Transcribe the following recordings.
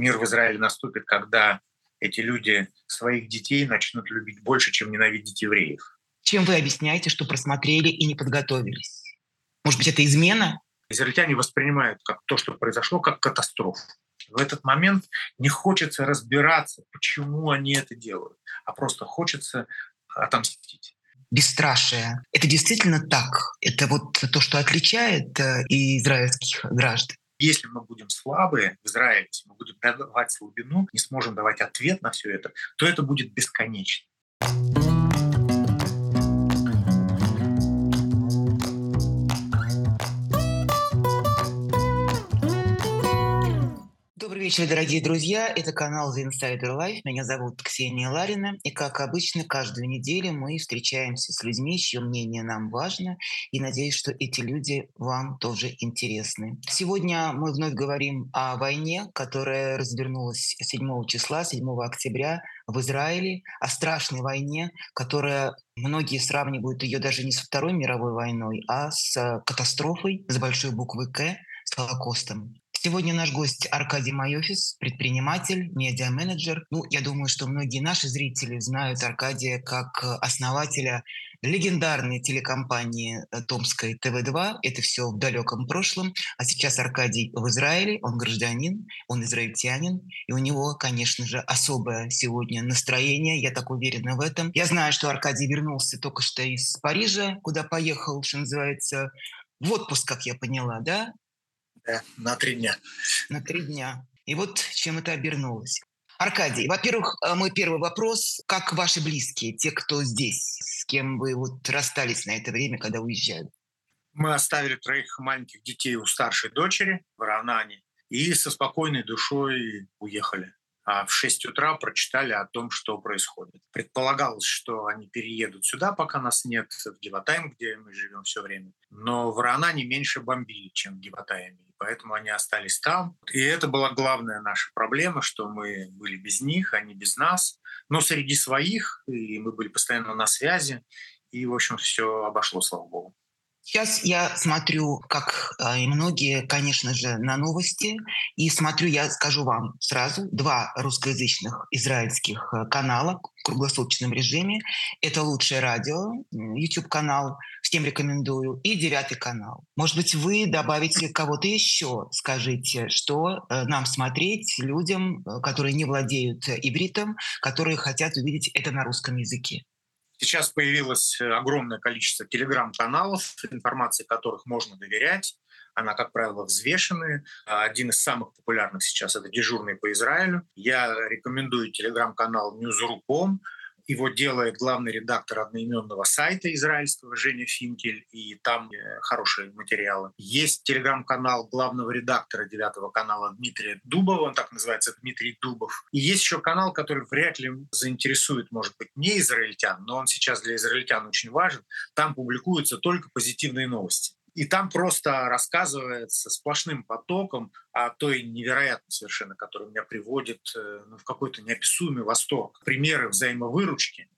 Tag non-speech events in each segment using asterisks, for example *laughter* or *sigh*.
Мир в Израиле наступит, когда эти люди своих детей начнут любить больше, чем ненавидеть евреев. Чем вы объясняете, что просмотрели и не подготовились? Может быть, это измена? Израильтяне воспринимают как то, что произошло, как катастрофу. В этот момент не хочется разбираться, почему они это делают, а просто хочется отомстить. Бесстрашие. Это действительно так? Это вот то, что отличает э, израильских граждан? Если мы будем слабые в Израиле, если мы будем давать слабину, не сможем давать ответ на все это, то это будет бесконечно. Добрый вечер, дорогие друзья. Это канал The Insider Life. Меня зовут Ксения Ларина. И, как обычно, каждую неделю мы встречаемся с людьми, чье мнение нам важно. И надеюсь, что эти люди вам тоже интересны. Сегодня мы вновь говорим о войне, которая развернулась 7 числа, 7 октября в Израиле, о страшной войне, которая Многие сравнивают ее даже не со Второй мировой войной, а с катастрофой с большой буквы «К», с Холокостом. Сегодня наш гость Аркадий Майофис, предприниматель, медиа-менеджер. Ну, я думаю, что многие наши зрители знают Аркадия как основателя легендарной телекомпании э, Томской ТВ-2. Это все в далеком прошлом. А сейчас Аркадий в Израиле, он гражданин, он израильтянин, и у него, конечно же, особое сегодня настроение, я так уверена в этом. Я знаю, что Аркадий вернулся только что из Парижа, куда поехал, что называется, в отпуск, как я поняла, да? Да, на три дня. На три дня. И вот чем это обернулось. Аркадий, во-первых, э, мой первый вопрос. Как ваши близкие, те, кто здесь, с кем вы вот расстались на это время, когда уезжали? Мы оставили троих маленьких детей у старшей дочери в Ранане и со спокойной душой уехали а в 6 утра прочитали о том, что происходит. Предполагалось, что они переедут сюда, пока нас нет, в Гиватайм, где мы живем все время. Но в Ранане меньше бомбили, чем в Гиватайме, поэтому они остались там. И это была главная наша проблема, что мы были без них, они без нас. Но среди своих, и мы были постоянно на связи, и, в общем, все обошло, слава богу. Сейчас я смотрю, как а, и многие, конечно же, на новости. И смотрю, я скажу вам сразу, два русскоязычных израильских э, канала в круглосуточном режиме. Это «Лучшее радио», YouTube-канал, всем рекомендую, и «Девятый канал». Может быть, вы добавите кого-то еще, скажите, что э, нам смотреть людям, э, которые не владеют ивритом, которые хотят увидеть это на русском языке. Сейчас появилось э, огромное количество телеграм-каналов, информации которых можно доверять. Она, как правило, взвешенная. Один из самых популярных сейчас — это «Дежурный по Израилю». Я рекомендую телеграм-канал Newsru.com. Его делает главный редактор одноименного сайта израильского Женя Финкель, и там э, хорошие материалы. Есть телеграм-канал главного редактора девятого канала Дмитрия Дубова, он так называется, Дмитрий Дубов. И есть еще канал, который вряд ли заинтересует, может быть, не израильтян, но он сейчас для израильтян очень важен. Там публикуются только позитивные новости. И там просто рассказывается сплошным потоком о той невероятной совершенно, которая меня приводит э, ну, в какой-то неописуемый восторг. Примеры взаимовыручки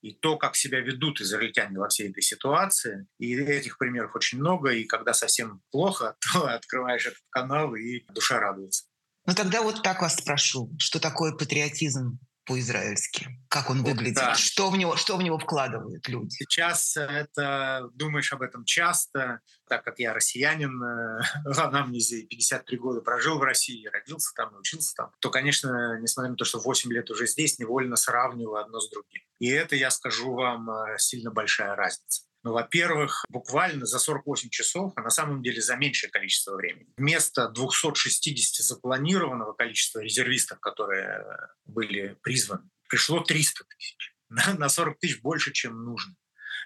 и то, как себя ведут израильтяне во всей этой ситуации. И этих примеров очень много, и когда совсем плохо, *laughs* то открываешь этот канал, и душа радуется. Ну тогда вот так вас спрошу, что такое патриотизм по-израильски? Как он выглядит? Да. Что, в него, что в него вкладывают люди? Сейчас это думаешь об этом часто, так как я россиянин, э, *laughs* в анамнезе 53 года прожил в России, родился там, учился там, то, конечно, несмотря на то, что 8 лет уже здесь, невольно сравниваю одно с другим. И это, я скажу вам, э, сильно большая разница. Ну, во-первых, буквально за 48 часов, а на самом деле за меньшее количество времени. Вместо 260 запланированного количества резервистов, которые были призваны, пришло 300 тысяч. *laughs* На 40 тысяч больше, чем нужно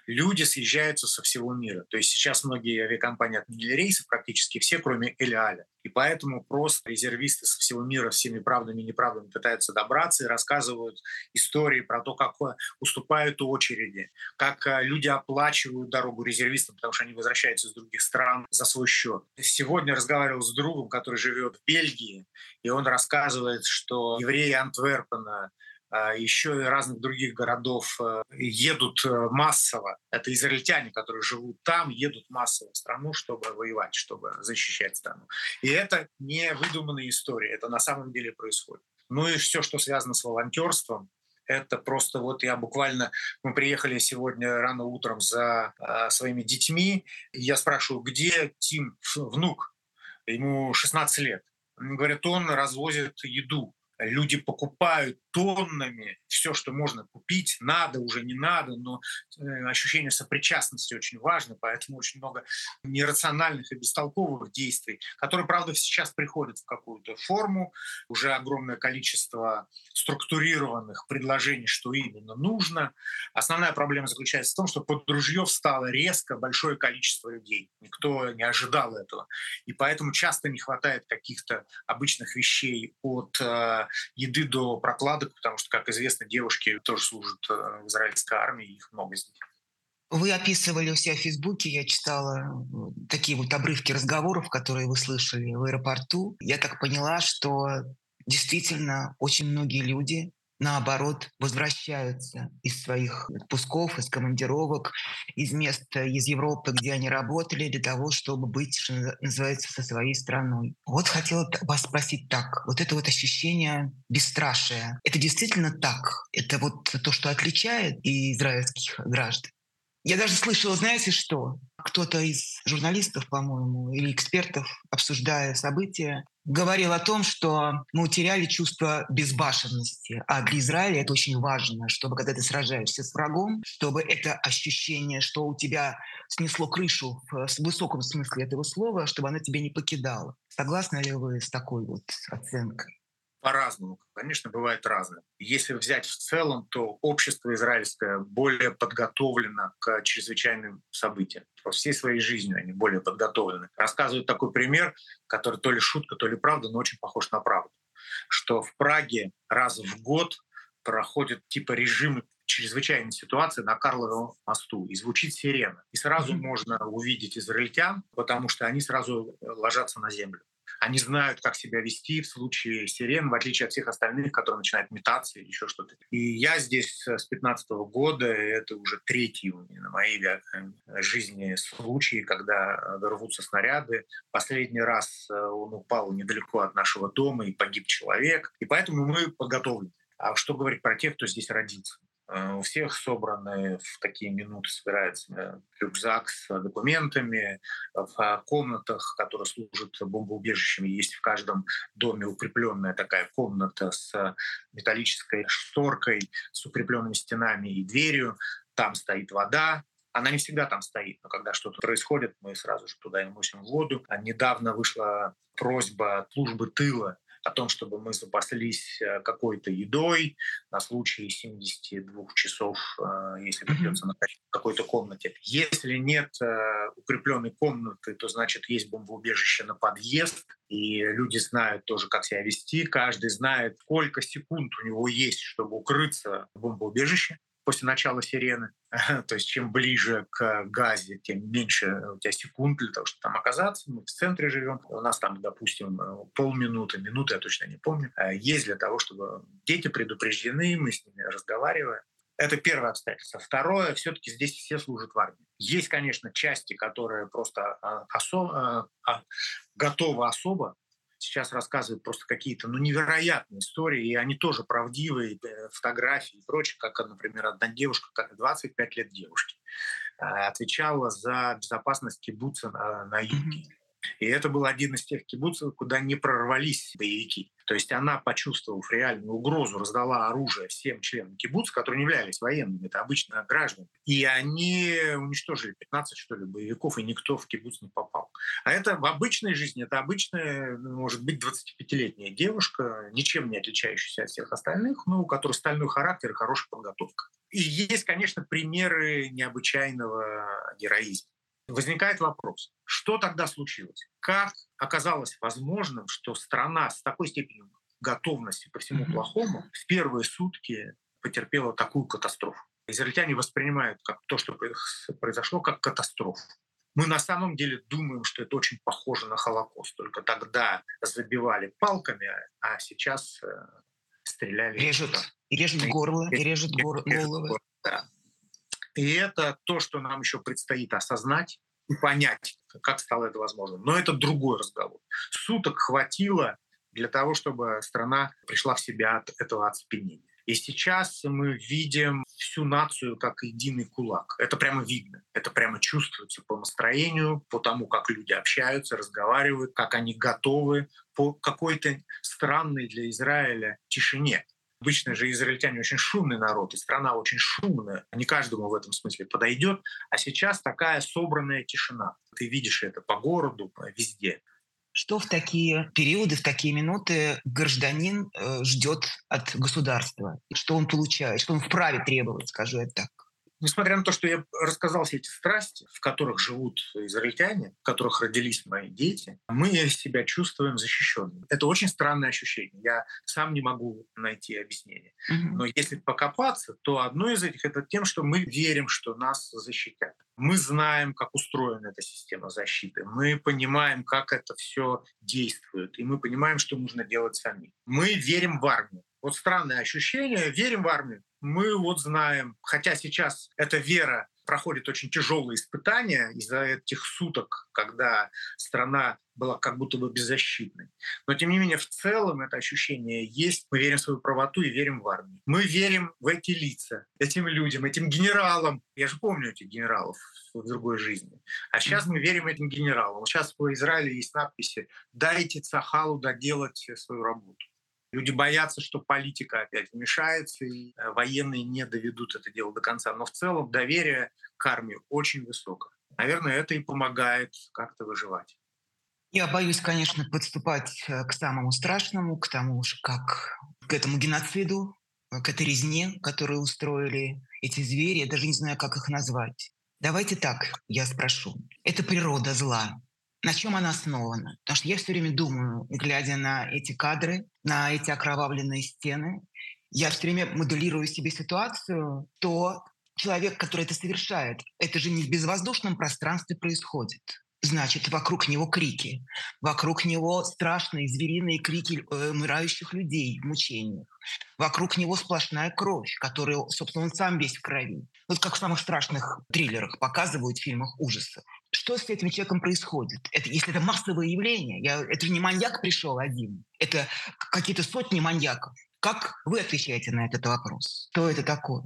люди съезжаются со всего мира. То есть сейчас многие авиакомпании отменили рейсы, практически все, кроме Эль-Аля. И поэтому просто резервисты со всего мира всеми правдами и неправдами пытаются добраться и рассказывают истории про то, как э, уступают очереди, как э, люди оплачивают дорогу резервистам, потому что они возвращаются из других стран за свой счет. Сегодня разговаривал с другом, который живет в Бельгии, и он рассказывает, что евреи Антверпена еще и разных других городов э, едут э, массово. Это израильтяне, которые живут там, едут массово в страну, чтобы воевать, чтобы защищать страну. И это не выдуманная история, это на самом деле происходит. Ну и все, что связано с волонтерством, это просто вот я буквально, мы приехали сегодня рано утром за э, своими детьми, и я спрашиваю, где Тим, внук, ему 16 лет. Говорят, он развозит еду люди покупают тоннами все, что можно купить, надо, уже не надо, но э, ощущение сопричастности очень важно, поэтому очень много нерациональных и бестолковых действий, которые, правда, сейчас приходят в какую-то форму, уже огромное количество структурированных предложений, что именно нужно. Основная проблема заключается в том, что под ружье встало резко большое количество людей. Никто не ожидал этого. И поэтому часто не хватает каких-то обычных вещей от э, еды до прокладок, потому что, как известно, девушки тоже служат э, в израильской армии, их много здесь. Вы описывали у себя в Фейсбуке, я читала э, такие вот обрывки разговоров, которые вы слышали в аэропорту. Я так поняла, что действительно очень многие люди наоборот, возвращаются из своих отпусков, из командировок, из мест из Европы, где они работали, для того, чтобы быть, что называется, со своей страной. Вот хотела вас спросить так. Вот это вот ощущение бесстрашия, это действительно так? Это вот то, что отличает израильских граждан? Я даже слышала, знаете что? Кто-то из журналистов, по-моему, или экспертов, обсуждая события, говорил о том, что мы утеряли чувство безбашенности. А для Израиля это очень важно, чтобы когда ты сражаешься с врагом, чтобы это ощущение, что у тебя снесло крышу в высоком смысле этого слова, чтобы оно тебя не покидало. Согласны ли вы с такой вот оценкой? По-разному. Конечно, бывает разное. Если взять в целом, то общество израильское более подготовлено к чрезвычайным событиям. Во всей своей жизни они более подготовлены. Рассказывают такой пример, который то ли шутка, то ли правда, но очень похож на правду. Что в Праге раз в год проходит типа режим чрезвычайной ситуации на Карловом мосту, и звучит сирена. И сразу mm-hmm. можно увидеть израильтян, потому что они сразу ложатся на землю. Они знают, как себя вести в случае сирен, в отличие от всех остальных, которые начинают метаться или еще что-то. И я здесь с 15 года, это уже третий на моей э, жизни случай, когда рвутся снаряды. Последний раз э, он упал недалеко от нашего дома и погиб человек. И поэтому мы подготовлены. А что говорить про тех, кто здесь родится? Э, у всех собраны в такие минуты собирается э, рюкзак с документами. В комнатах, которые служат бомбоубежищами, есть в каждом доме укрепленная такая комната с металлической шторкой, с укрепленными стенами и дверью. Там стоит вода, она не всегда там стоит, но когда что-то происходит, мы сразу же туда и носим воду. А недавно вышла просьба службы тыла о том, чтобы мы запаслись э, какой-то едой на случай 72 часов, э, если придется находиться в какой-то комнате. Если нет э, укрепленной комнаты, то значит есть бомбоубежище на подъезд, и люди знают тоже, как себя вести. Каждый знает, сколько секунд у него есть, чтобы укрыться в бомбоубежище после начала сирены. *laughs* То есть чем ближе к газе, тем меньше у тебя секунд для того, чтобы там оказаться. Мы в центре живем. У нас там, допустим, полминуты, минуты, я точно не помню. Э, есть для того, чтобы дети предупреждены, мы с ними разговариваем. Это первое обстоятельство. Второе, все-таки здесь все служат в армии. Есть, конечно, части, которые просто а, особо, а, готовы особо сейчас рассказывают просто какие-то ну, невероятные истории, и они тоже правдивые, э, фотографии и прочее, как, например, одна девушка, как 25 лет девушки, э, отвечала за безопасность кибуца на, на юге. И это был один из тех кибуцев, куда не прорвались боевики. То есть она, почувствовав реальную угрозу, раздала оружие всем членам кибуца, которые не являлись военными, это обычно граждане. И они уничтожили 15, что ли, боевиков, и никто в кибуц не попал. А это в обычной жизни, это обычная, может быть, 25-летняя девушка, ничем не отличающаяся от всех остальных, но у которой стальной характер и хорошая подготовка. И есть, конечно, примеры необычайного героизма. Возникает вопрос, что тогда случилось? Как оказалось возможным, что страна с такой степенью готовности ко всему плохому в первые сутки потерпела такую катастрофу? Израильтяне воспринимают как то, что произошло, как катастрофу. Мы на самом деле думаем, что это очень похоже на Холокост. Только тогда забивали палками, а сейчас э, стреляли. Режут. И режут горло, и режут гор- головы. Да. И это то, что нам еще предстоит осознать и понять, как стало это возможно. Но это другой разговор. Суток хватило для того, чтобы страна пришла в себя от этого оцепенения. И сейчас мы видим всю нацию как единый кулак. Это прямо видно, это прямо чувствуется по настроению, по тому, как люди общаются, разговаривают, как они готовы, по какой-то странной для Израиля тишине. Обычно же израильтяне очень шумный народ, и страна очень шумная. Не каждому в этом смысле подойдет. А сейчас такая собранная тишина. Ты видишь это по городу, везде. Что в такие периоды, в такие минуты гражданин э, ждет от государства? Что он получает? Что он вправе требовать, скажу я так? Несмотря на то, что я рассказал все эти страсти, в которых живут израильтяне, в которых родились мои дети, мы себя чувствуем защищенными. Это очень странное ощущение. Я сам не могу найти объяснение. Но если покопаться, то одно из этих — это тем, что мы верим, что нас защитят. Мы знаем, как устроена эта система защиты. Мы понимаем, как это все действует. И мы понимаем, что нужно делать сами. Мы верим в армию. Вот странное ощущение. Верим в армию мы вот знаем, хотя сейчас эта вера проходит очень тяжелые испытания из-за этих суток, когда страна была как будто бы беззащитной. Но тем не менее, в целом это ощущение есть. Мы верим в свою правоту и верим в армию. Мы верим в эти лица, этим людям, этим генералам. Я же помню этих генералов в другой жизни. А сейчас мы верим этим генералам. Сейчас в Израиле есть надписи «Дайте Цахалу доделать свою работу». Люди боятся, что политика опять вмешается, и э, военные не доведут это дело до конца. Но в целом доверие к армии очень высокое. Наверное, это и помогает как-то выживать. Я боюсь, конечно, подступать э, к самому страшному, к тому же, как к этому геноциду, э, к этой резне, которую устроили эти звери. Я даже не знаю, как их назвать. Давайте так, я спрошу. Это природа зла. На чем она основана? Потому что я все время думаю, глядя на эти кадры, на эти окровавленные стены, я все время моделирую себе ситуацию, то человек, который это совершает, это же не в безвоздушном пространстве происходит. Значит, вокруг него крики, вокруг него страшные звериные крики э, умирающих людей в мучениях. Вокруг него сплошная кровь, которую, собственно, он сам весь в крови. Вот как в самых страшных триллерах показывают в фильмах ужасов что с этим человеком происходит? Это, если это массовое явление, я, это же не маньяк пришел один, это какие-то сотни маньяков. Как вы отвечаете на этот вопрос? Что это такое?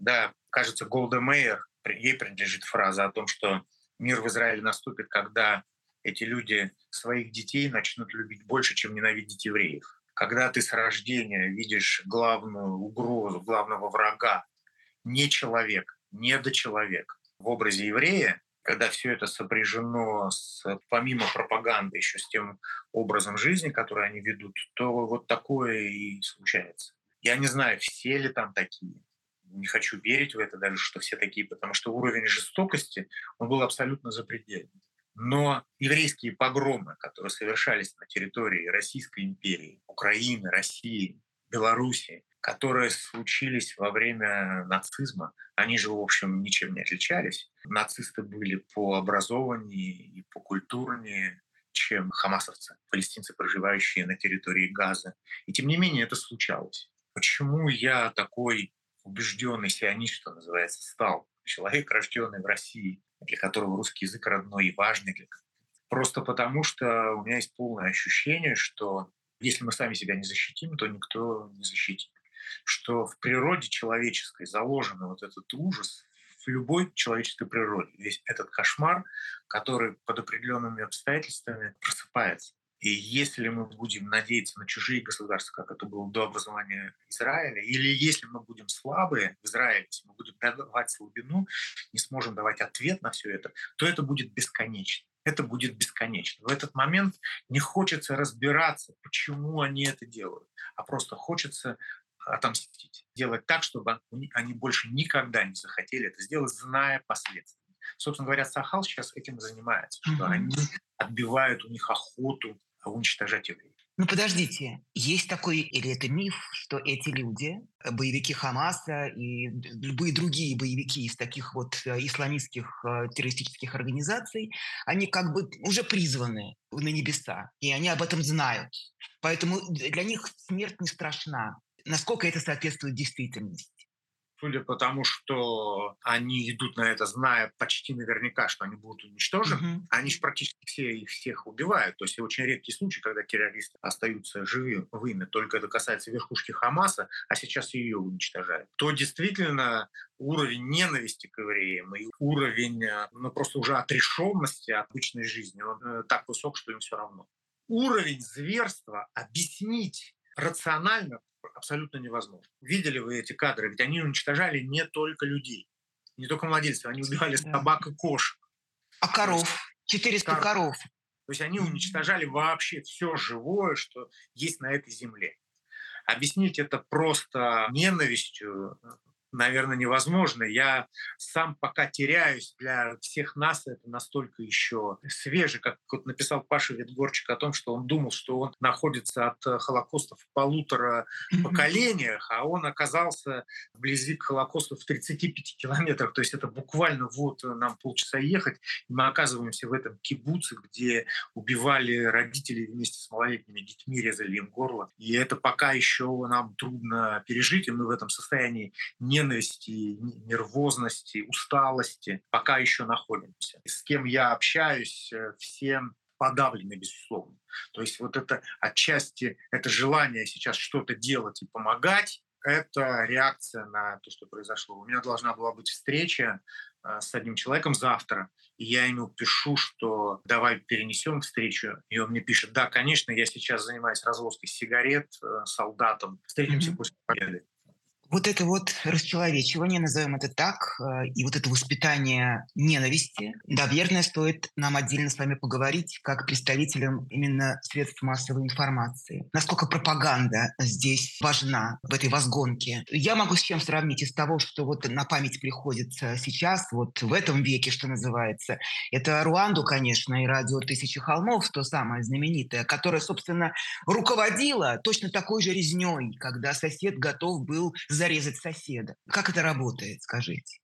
Да, кажется, Голда Мейер, ей принадлежит фраза о том, что мир в Израиле наступит, когда эти люди своих детей начнут любить больше, чем ненавидеть евреев. Когда ты с рождения видишь главную угрозу, главного врага, не человек, не до человека в образе еврея, когда все это сопряжено с, помимо пропаганды еще с тем образом жизни, который они ведут, то вот такое и случается. Я не знаю, все ли там такие. Не хочу верить в это даже, что все такие, потому что уровень жестокости, он был абсолютно запредельный. Но еврейские погромы, которые совершались на территории Российской империи, Украины, России, Белоруссии, которые случились во время нацизма, они же, в общем, ничем не отличались. Нацисты были по образованию и по культурнее, чем хамасовцы, палестинцы, проживающие на территории Газа. И тем не менее это случалось. Почему я такой убежденный сионист, что называется, стал? Человек, рожденный в России, для которого русский язык родной и важный. Просто потому, что у меня есть полное ощущение, что если мы сами себя не защитим, то никто не защитит что в природе человеческой заложен вот этот ужас в любой человеческой природе. Весь этот кошмар, который под определенными обстоятельствами просыпается. И если мы будем надеяться на чужие государства, как это было до образования Израиля, или если мы будем слабые в Израиле, если мы будем давать слабину, не сможем давать ответ на все это, то это будет бесконечно. Это будет бесконечно. В этот момент не хочется разбираться, почему они это делают, а просто хочется отомстить, делать так, чтобы они больше никогда не захотели это сделать, зная последствия. Собственно говоря, Сахал сейчас этим занимается, что mm-hmm. они отбивают у них охоту уничтожать евреев. Ну подождите, есть такой или это миф, что эти люди, э, боевики Хамаса и любые другие боевики из таких вот э, исламистских э, террористических организаций, они как бы уже призваны на небеса, и они об этом знают. Поэтому для них смерть не страшна. Насколько это соответствует действительности? судя по тому, что они идут на это, зная почти наверняка, что они будут уничтожены, mm-hmm. они же практически все их всех убивают. То есть очень редкий случай, когда террористы остаются живыми. Только это касается верхушки Хамаса, а сейчас ее уничтожают. То действительно уровень ненависти к евреям и уровень э, ну, просто уже отрешенности от обычной жизни, он э, так высок, что им все равно. Уровень зверства объяснить рационально абсолютно невозможно. Видели вы эти кадры? Ведь они уничтожали не только людей, не только младенцев, они убивали собак и кошек. А коров? 400 коров. коров. То есть они уничтожали вообще все живое, что есть на этой земле. Объяснить это просто ненавистью наверное, невозможно. Я сам пока теряюсь. Для всех нас это настолько еще свеже, как вот написал Паша Ветгорчик о том, что он думал, что он находится от э, Холокоста в полутора поколениях, а он оказался вблизи к Холокосту в 35 километрах. То есть это буквально вот нам полчаса ехать, и мы оказываемся в этом кибуце, где убивали родителей вместе с малолетними детьми, резали им горло. И это пока еще нам трудно пережить, и мы в этом состоянии не ненависти, нервозности, усталости пока еще находимся. С кем я общаюсь, э, всем подавлены, безусловно. То есть вот это отчасти, это желание сейчас что-то делать и помогать, это реакция на то, что произошло. У меня должна была быть встреча э, с одним человеком завтра, и я ему пишу, что давай перенесем встречу. И он мне пишет, да, конечно, я сейчас занимаюсь развозкой сигарет э, солдатам, встретимся mm-hmm. после победы вот это вот расчеловечивание, назовем это так, э, и вот это воспитание ненависти, наверное, стоит нам отдельно с вами поговорить, как представителям именно средств массовой информации. Насколько пропаганда здесь важна в этой возгонке. Я могу с чем сравнить из того, что вот на память приходит сейчас, вот в этом веке, что называется. Это Руанду, конечно, и радио «Тысячи холмов», то самое знаменитое, которое, собственно, руководило точно такой же резней, когда сосед готов был зарезать соседа. Как это работает, скажите?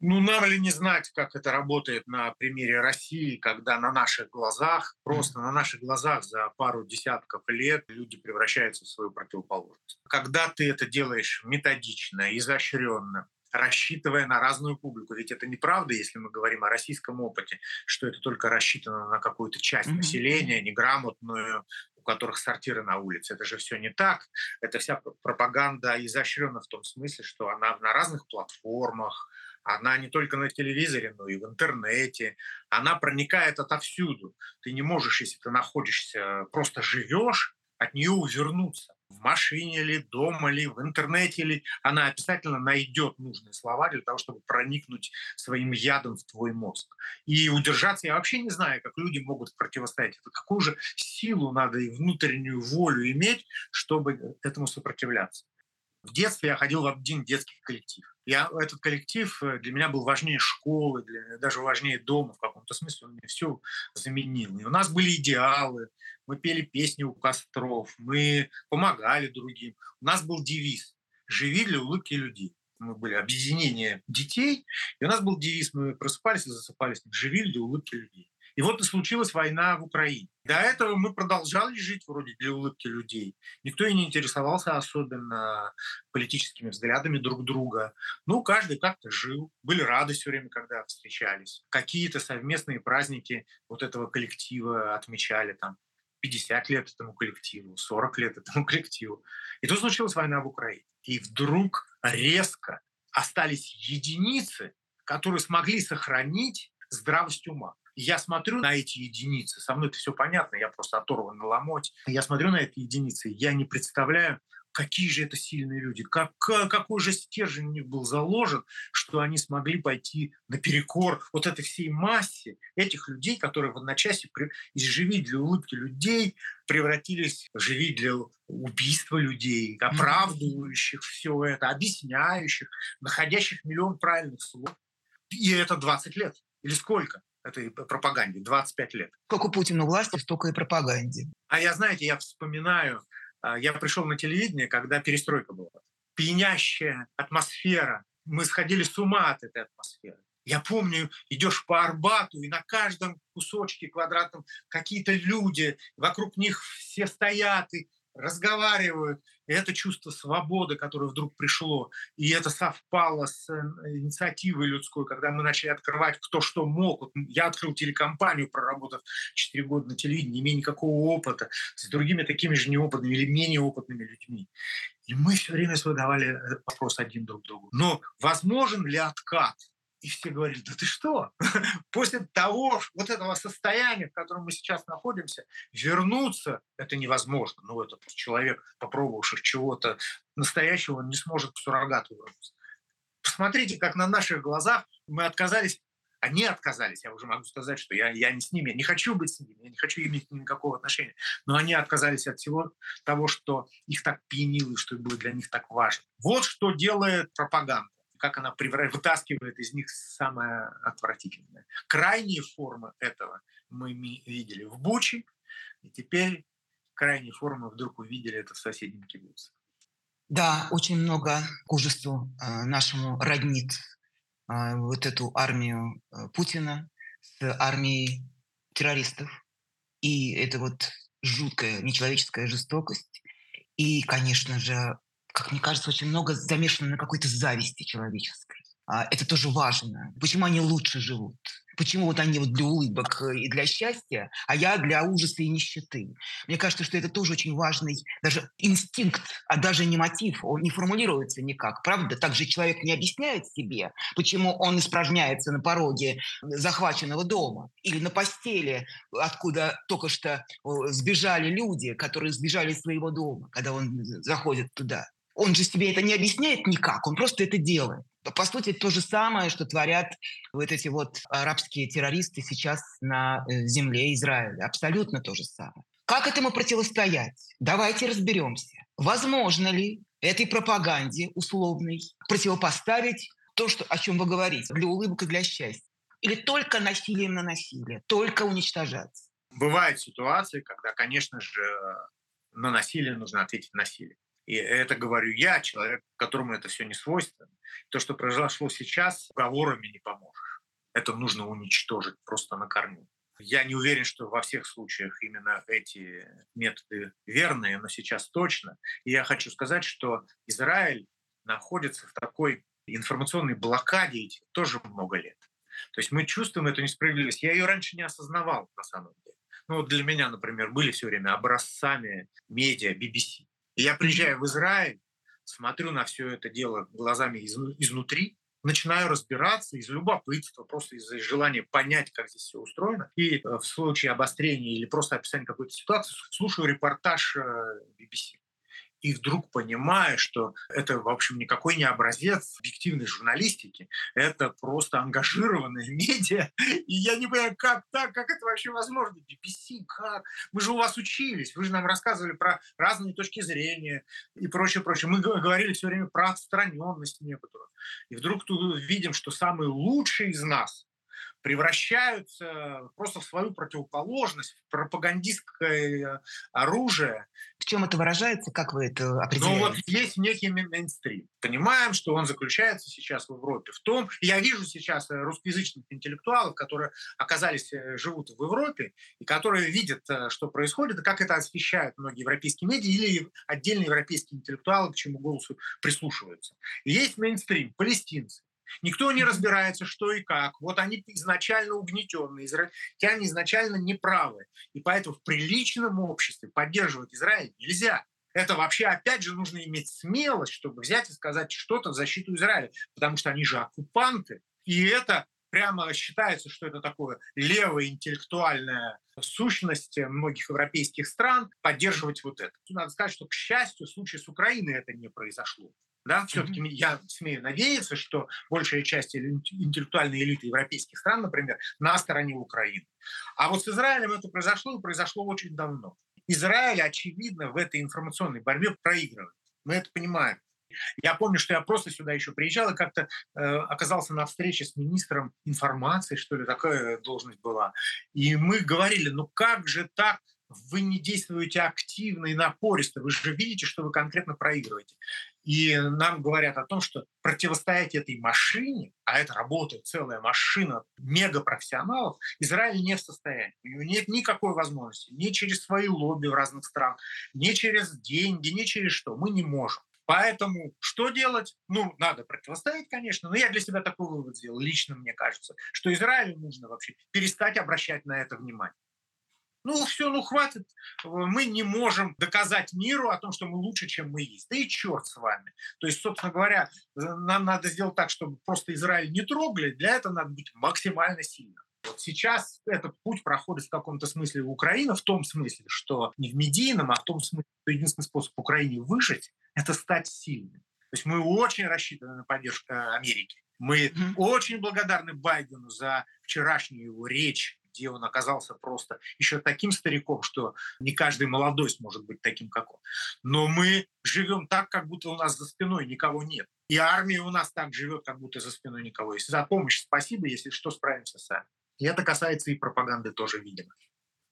Ну, нам ли не знать, как это работает на примере России, когда на наших глазах, просто на наших глазах за пару десятков лет люди превращаются в свою противоположность. Когда ты это делаешь методично, изощренно, рассчитывая на разную публику. Ведь это неправда, если мы говорим о российском опыте, что это только рассчитано на какую-то часть mm-hmm. населения, неграмотную, которых сортиры на улице. Это же все не так. Это вся пропаганда изощрена в том смысле, что она на разных платформах, она не только на телевизоре, но и в интернете. Она проникает отовсюду. Ты не можешь, если ты находишься, просто живешь, от нее увернуться в машине ли, дома ли, в интернете ли, она обязательно найдет нужные слова для того, чтобы проникнуть своим ядом в твой мозг. И удержаться, я вообще не знаю, как люди могут противостоять. Это какую же силу надо и внутреннюю волю иметь, чтобы этому сопротивляться. В детстве я ходил в один детский коллектив. Я, этот коллектив э, для меня был важнее школы, для, даже важнее дома в каком-то смысле. Он мне все заменил. И у нас были идеалы, мы пели песни у костров, мы помогали другим. У нас был девиз «Живи для улыбки людей». Мы были объединение детей, и у нас был девиз, мы просыпались и засыпали с ним «Живи для улыбки людей». И вот и случилась война в Украине. До этого мы продолжали жить вроде для улыбки людей. Никто и не интересовался особенно политическими взглядами друг друга. Ну, каждый как-то жил. Были рады все время, когда встречались. Какие-то совместные праздники вот этого коллектива отмечали там. 50 лет этому коллективу, 40 лет этому *laughs* коллективу. И тут случилась война в Украине. И вдруг резко остались единицы, которые смогли сохранить здравость ума я смотрю на эти единицы, со мной это все понятно, я просто оторван на ломоть. Я смотрю на эти единицы, я не представляю, какие же это сильные люди, как, какой же стержень у них был заложен, что они смогли пойти наперекор вот этой всей массе этих людей, которые в одночасье из «Живи для улыбки людей» превратились в «Живи для убийства людей», оправдывающих все это, объясняющих, находящих миллион правильных слов. И это 20 лет. Или сколько? Этой пропаганде 25 лет. Сколько Путину власти, столько и пропаганде. А я, знаете, я вспоминаю, а, я пришел на телевидение, когда перестройка была. Пьянящая атмосфера. Мы сходили с ума от этой атмосферы. Я помню, идешь по Арбату, и на каждом кусочке квадратном какие-то люди, вокруг них все стоят и разговаривают. И это чувство свободы, которое вдруг пришло, и это совпало с э, инициативой людской, когда мы начали открывать кто что мог. Вот я открыл телекомпанию, проработав 4 года на телевидении, не имея никакого опыта, с другими такими же неопытными или менее опытными людьми. И мы все время задавали э, вопрос один друг другу. Но возможен ли откат? И все говорили, да ты что? *laughs* После того, вот этого состояния, в котором мы сейчас находимся, вернуться это невозможно. Ну, этот человек, попробовавший чего-то настоящего, не сможет к суррогату вернуться. Посмотрите, как на наших глазах мы отказались они отказались, я уже могу сказать, что я, я не с ними, я не хочу быть с ними, я не хочу иметь никакого отношения, но они отказались от всего того, что их так пьянило и что было для них так важно. Вот что делает пропаганда как она вытаскивает из них самое отвратительное. Крайние формы этого мы видели в Буче, и теперь крайние формы вдруг увидели это в соседнем кибуце. Да, очень много к ужасу э, нашему роднит э, вот эту армию э, Путина с армией террористов. И это вот жуткая нечеловеческая жестокость. И, конечно же, как мне кажется, очень много замешано на какой-то зависти человеческой. А, это тоже важно. Почему они лучше живут? Почему вот они вот для улыбок э, и для счастья, а я для ужаса и нищеты? Мне кажется, что это тоже очень важный даже инстинкт, а даже не мотив. Он не формулируется никак, правда? Также человек не объясняет себе, почему он испражняется на пороге захваченного дома или на постели, откуда только что сбежали люди, которые сбежали из своего дома, когда он заходит туда. Он же себе это не объясняет никак, он просто это делает. По сути, то же самое, что творят вот эти вот арабские террористы сейчас на э, земле Израиля. Абсолютно то же самое. Как этому противостоять? Давайте разберемся. Возможно ли этой пропаганде условной противопоставить то, что, о чем вы говорите, для улыбок и для счастья? Или только насилием на насилие, только уничтожать? Бывают ситуации, когда, конечно же, на насилие нужно ответить насилием. И это говорю я, человек, которому это все не свойственно. То, что произошло сейчас, уговорами не поможешь. Это нужно уничтожить просто на корню. Я не уверен, что во всех случаях именно эти методы верные, но сейчас точно. И я хочу сказать, что Израиль находится в такой информационной блокаде тоже много лет. То есть мы чувствуем эту несправедливость. Я ее раньше не осознавал на самом деле. Ну вот для меня, например, были все время образцами медиа BBC. Я приезжаю в Израиль, смотрю на все это дело глазами из, изнутри, начинаю разбираться из любопытства, просто из-за желания понять, как здесь все устроено. И э, в случае обострения или просто описания какой-то ситуации слушаю репортаж BBC. И вдруг понимаешь, что это, в общем, никакой не образец объективной журналистики, это просто ангажированные *laughs* медиа. И я не понимаю, как так, как это вообще возможно? BBC, как? Мы же у вас учились, вы же нам рассказывали про разные точки зрения и прочее, прочее. Мы говорили все время про отстраненность некоторую. И вдруг тут видим, что самые лучшие из нас превращаются просто в свою противоположность, в пропагандистское оружие. В чем это выражается? Как вы это определяете? Ну вот есть некий мейнстрим. Понимаем, что он заключается сейчас в Европе в том, я вижу сейчас русскоязычных интеллектуалов, которые оказались, э, живут в Европе, и которые видят, э, что происходит, и как это освещают многие европейские медиа или отдельные европейские интеллектуалы, к чему голосу прислушиваются. И есть мейнстрим, палестинцы. Никто не разбирается, что и как. Вот они изначально угнетенные, израильтяне изначально неправы. И поэтому в приличном обществе поддерживать Израиль нельзя. Это вообще, опять же, нужно иметь смелость, чтобы взять и сказать что-то в защиту Израиля, потому что они же оккупанты. И это прямо считается, что это такое левая интеллектуальная сущность многих европейских стран поддерживать вот это. Надо сказать, что, к счастью, в случае с Украиной это не произошло. Да, все-таки mm-hmm. я смею надеяться, что большая часть интеллектуальной элиты европейских стран, например, на стороне Украины. А вот с Израилем это произошло и произошло очень давно. Израиль, очевидно, в этой информационной борьбе проигрывает. Мы это понимаем. Я помню, что я просто сюда еще приезжал и как-то э, оказался на встрече с министром информации, что ли, такая должность была. И мы говорили, ну как же так, вы не действуете активно и напористо, вы же видите, что вы конкретно проигрываете. И нам говорят о том, что противостоять этой машине, а это работает целая машина мегапрофессионалов, Израиль не в состоянии. У него нет никакой возможности ни через свои лобби в разных странах, ни через деньги, ни через что. Мы не можем. Поэтому что делать? Ну, надо противостоять, конечно, но я для себя такой вывод сделал, лично мне кажется, что Израилю нужно вообще перестать обращать на это внимание. Ну все, ну хватит, мы не можем доказать миру о том, что мы лучше, чем мы есть. Да и черт с вами. То есть, собственно говоря, нам надо сделать так, чтобы просто Израиль не трогали, для этого надо быть максимально сильным. Вот сейчас этот путь проходит в каком-то смысле в Украину, в том смысле, что не в медийном, а в том смысле, что единственный способ Украине выжить – это стать сильным. То есть мы очень рассчитаны на поддержку э, Америки. Мы mm-hmm. очень благодарны Байдену за вчерашнюю его речь, где он оказался просто еще таким стариком, что не каждый молодой сможет быть таким, как он. Но мы живем так, как будто у нас за спиной никого нет. И армия у нас так живет, как будто за спиной никого есть. За помощь спасибо, если что, справимся сами. И это касается и пропаганды тоже, видимо.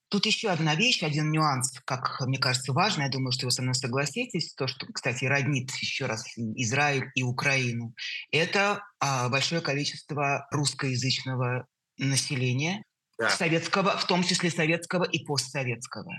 Тут еще одна вещь, один нюанс, как мне кажется, важный. Я думаю, что вы со мной согласитесь. То, что, кстати, роднит еще раз Израиль и Украину. Это а, большое количество русскоязычного населения, да. советского, в том числе советского и постсоветского.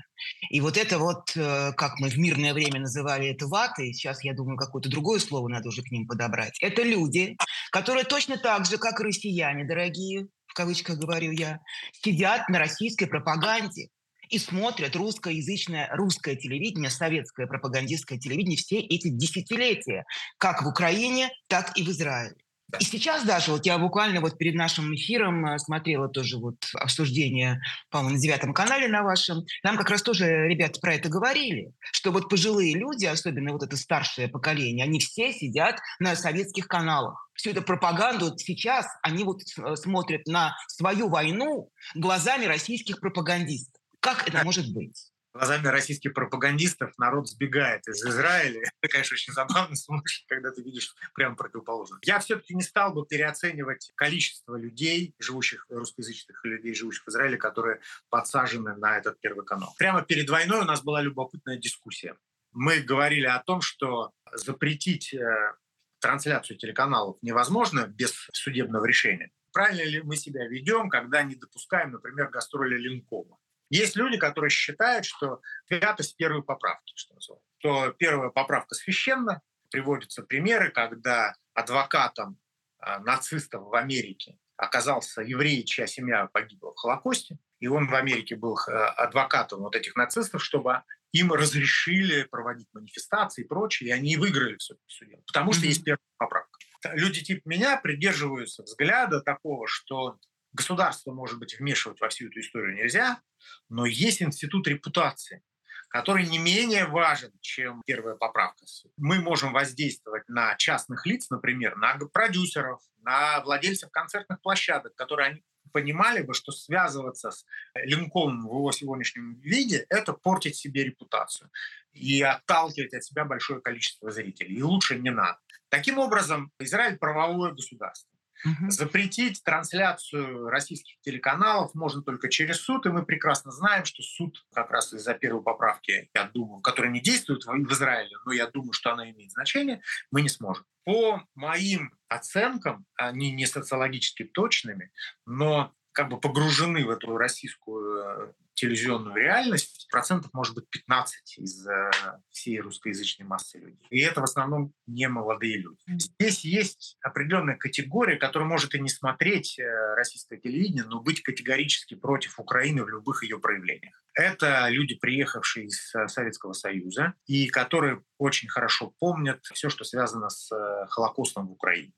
И вот это вот, э, как мы в мирное время называли это ватой, сейчас, я думаю, какое-то другое слово надо уже к ним подобрать. Это люди, которые точно так же, как россияне, дорогие, кавычках говорю я, сидят на российской пропаганде и смотрят русскоязычное, русское телевидение, советское пропагандистское телевидение все эти десятилетия, как в Украине, так и в Израиле. И сейчас даже, вот я буквально вот перед нашим эфиром э, смотрела тоже вот обсуждение, по-моему, на девятом канале на вашем, там как раз тоже ребята про это говорили, что вот пожилые люди, особенно вот это старшее поколение, они все сидят на советских каналах. Всю эту пропаганду вот сейчас они вот э, смотрят на свою войну глазами российских пропагандистов. Как это может быть? Глазами российских пропагандистов народ сбегает из Израиля. *laughs* Это, конечно, очень забавно слушать, когда ты видишь прямо противоположно. Я все-таки не стал бы переоценивать количество людей, живущих, русскоязычных людей, живущих в Израиле, которые подсажены на этот первый канал. Прямо перед войной у нас была любопытная дискуссия. Мы говорили о том, что запретить э, трансляцию телеканалов невозможно без судебного решения. Правильно ли мы себя ведем, когда не допускаем, например, гастроли Линкома? Есть люди, которые считают, что святость первой поправки, что называется. То первая поправка священна. Приводятся примеры, когда адвокатом э, нацистов в Америке оказался еврей, чья семья погибла в Холокосте. И он в Америке был э, адвокатом вот этих нацистов, чтобы им разрешили проводить манифестации и прочее, и они выиграли все это суде, потому что mm-hmm. есть первая поправка. Люди типа меня придерживаются взгляда такого, что государство, может быть, вмешивать во всю эту историю нельзя, но есть институт репутации, который не менее важен, чем первая поправка. Мы можем воздействовать на частных лиц, например, на продюсеров, на владельцев концертных площадок, которые они понимали бы, что связываться с Линкольном в его сегодняшнем виде – это портить себе репутацию и отталкивать от себя большое количество зрителей. И лучше не надо. Таким образом, Израиль – правовое государство. Угу. Запретить трансляцию российских телеканалов можно только через суд, и мы прекрасно знаем, что суд как раз из-за первой поправки, я думаю, которая не действует в Израиле, но я думаю, что она имеет значение, мы не сможем. По моим оценкам, они не социологически точными, но как бы погружены в эту российскую э, телевизионную реальность, процентов может быть 15 из э, всей русскоязычной массы людей. И это в основном не молодые люди. Здесь есть определенная категория, которая может и не смотреть э, российское телевидение, но быть категорически против Украины в любых ее проявлениях. Это люди, приехавшие из э, Советского Союза и которые очень хорошо помнят все, что связано с Холокостом в Украине.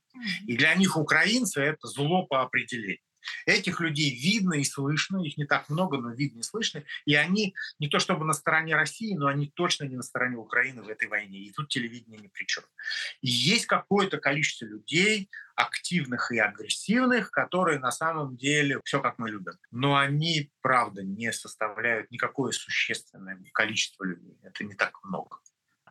И для них украинцы — это зло по определению. Этих людей видно и слышно, их не так много, но видно и слышно. И они не то чтобы на стороне России, но они точно не на стороне Украины в этой войне. И тут телевидение ни при чем. И есть какое-то количество людей, активных и агрессивных, которые на самом деле все как мы любим. Но они, правда, не составляют никакое существенное количество людей. Это не так много.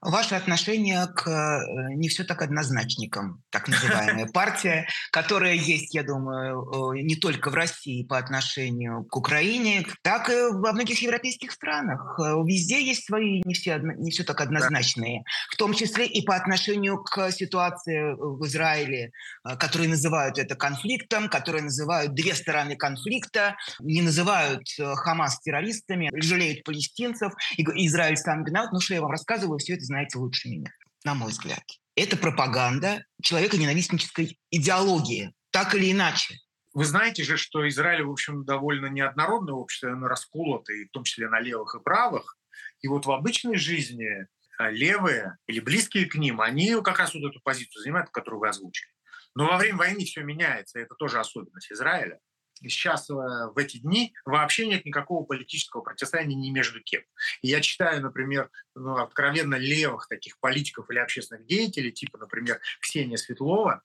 Ваше отношение к э, не все так однозначникам, так называемая *laughs* партия, которая есть, я думаю, э, не только в России по отношению к Украине, так и во многих европейских странах. Э, везде есть свои не все, не все так однозначные, в том числе и по отношению к ситуации в Израиле, которые называют это конфликтом, которые называют две стороны конфликта, не называют Хамас террористами, жалеют палестинцев, Израиль сам виноват. Ну что я вам рассказываю, все это знаете лучше меня, на мой взгляд. Это пропаганда человека-ненавистнической идеологии, так или иначе. Вы знаете же, что Израиль, в общем, довольно неоднородное общество, оно расколото, и в том числе на левых и правых. И вот в обычной жизни а, левые или близкие к ним, они как раз вот эту позицию занимают, которую вы озвучили. Но во время войны все меняется, это тоже особенность Израиля сейчас э, в эти дни вообще нет никакого политического противостояния ни между кем. И я читаю, например, ну, откровенно левых таких политиков или общественных деятелей, типа, например, Ксения Светлова,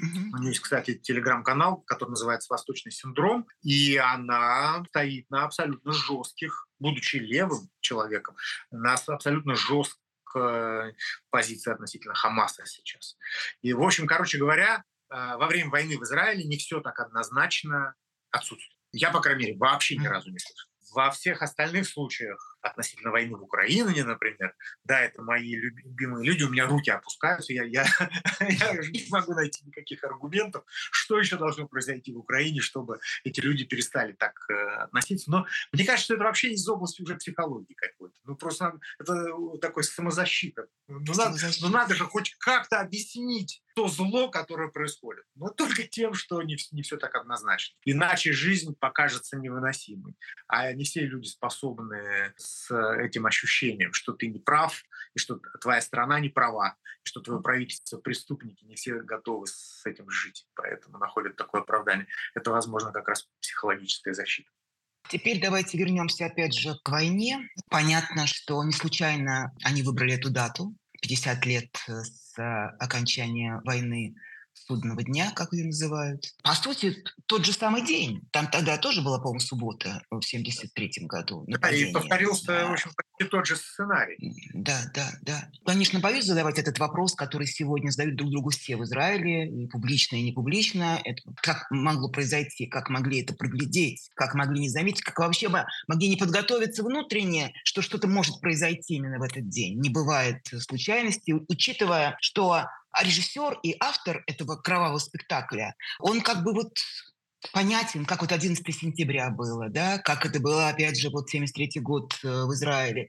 Mm-hmm. У нее есть, кстати, телеграм-канал, который называется «Восточный синдром», и она стоит на абсолютно жестких, будучи левым человеком, на абсолютно жесткой позиции относительно Хамаса сейчас. И, в общем, короче говоря, э, во время войны в Израиле не все так однозначно отсутствует. Я, по крайней мере, вообще ни разу не слышал. Во всех остальных случаях относительно войны в Украине, например, да, это мои любимые люди, у меня руки опускаются, я, я, *laughs* я не могу найти никаких аргументов, что еще должно произойти в Украине, чтобы эти люди перестали так э, относиться. Но мне кажется, что это вообще из области уже психологии какой-то. Ну, просто это такой самозащита. Ну, надо, ну, надо же хоть как-то объяснить то зло, которое происходит. Но только тем, что не, не все так однозначно. Иначе жизнь покажется невыносимой. А не все люди способны с этим ощущением, что ты не прав, и что твоя страна не права, и что твое правительство преступники. Не все готовы с этим жить, поэтому находят такое оправдание. Это, возможно, как раз психологическая защита. Теперь давайте вернемся опять же к войне. Понятно, что не случайно они выбрали эту дату, 50 лет с окончания войны судного дня, как ее называют. По сути, тот же самый день. Там тогда тоже была, по-моему, суббота в 73-м году. Нападение. Да, и повторился, да. в общем, почти тот же сценарий. Да, да, да. Конечно, боюсь задавать этот вопрос, который сегодня задают друг другу все в Израиле, и публично, и не публично. Это как могло произойти, как могли это проглядеть, как могли не заметить, как вообще могли не подготовиться внутренне, что что-то может произойти именно в этот день. Не бывает случайности, учитывая, что а режиссер и автор этого кровавого спектакля, он как бы вот понятен, как вот 11 сентября было, да, как это было, опять же, вот 73 год э, в Израиле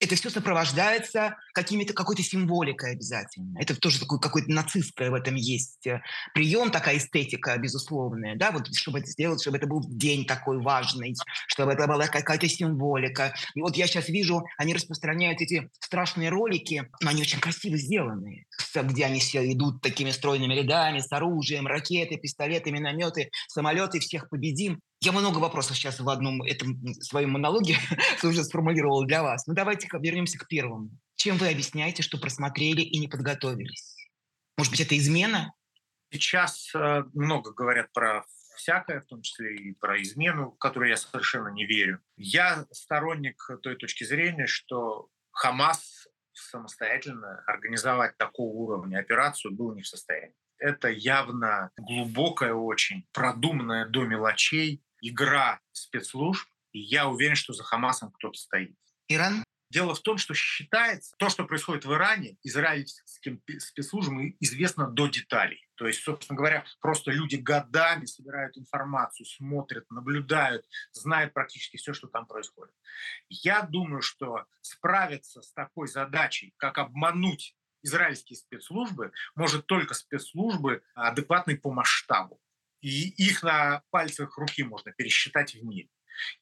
это все сопровождается какими-то какой-то символикой обязательно. Это тоже такой какой-то нацистское в этом есть э, прием, такая эстетика безусловная, да, вот чтобы это сделать, чтобы это был день такой важный, чтобы это была какая-то символика. И вот я сейчас вижу, они распространяют эти страшные ролики, но они очень красиво сделаны, где они все идут такими стройными рядами с оружием, ракеты, пистолеты, минометы, самолеты, всех победим. Я много вопросов сейчас в одном этом своем монологе *laughs* уже сформулировал для вас. Ну давайте вернемся к первому. Чем вы объясняете, что просмотрели и не подготовились? Может быть, это измена? Сейчас э, много говорят про всякое, в том числе и про измену, в которую я совершенно не верю. Я сторонник той точки зрения, что Хамас самостоятельно организовать такого уровня операцию был не в состоянии. Это явно глубокая очень, продуманная до мелочей игра спецслужб, и я уверен, что за Хамасом кто-то стоит. Иран? Дело в том, что считается, то, что происходит в Иране, израильским спецслужбам известно до деталей. То есть, собственно говоря, просто люди годами собирают информацию, смотрят, наблюдают, знают практически все, что там происходит. Я думаю, что справиться с такой задачей, как обмануть израильские спецслужбы, может только спецслужбы, адекватные по масштабу и их на пальцах руки можно пересчитать в мире.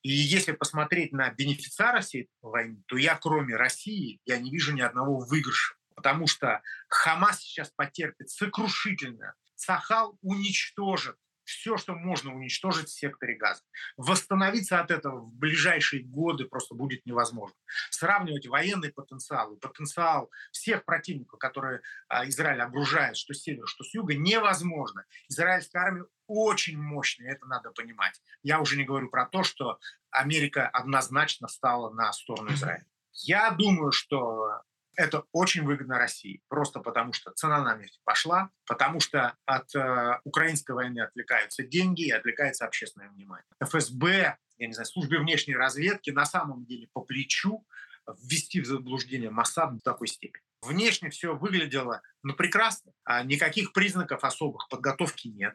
И если посмотреть на бенефициара всей войны, то я, кроме России, я не вижу ни одного выигрыша. Потому что Хамас сейчас потерпит сокрушительно. Сахал уничтожит все, что можно уничтожить в секторе газа. Восстановиться от этого в ближайшие годы просто будет невозможно. Сравнивать военный потенциал и потенциал всех противников, которые а, Израиль обружает, что с севера, что с юга, невозможно. Израильская армия очень мощная, это надо понимать. Я уже не говорю про то, что Америка однозначно стала на сторону Израиля. Я думаю, что Это очень выгодно России, просто потому что цена на нефть пошла, потому что от э, украинской войны отвлекаются деньги и отвлекается общественное внимание. ФСБ, я не знаю, службе внешней разведки на самом деле по плечу ввести в заблуждение Моссад до такой степени. Внешне все выглядело ну, прекрасно, а никаких признаков особых подготовки нет.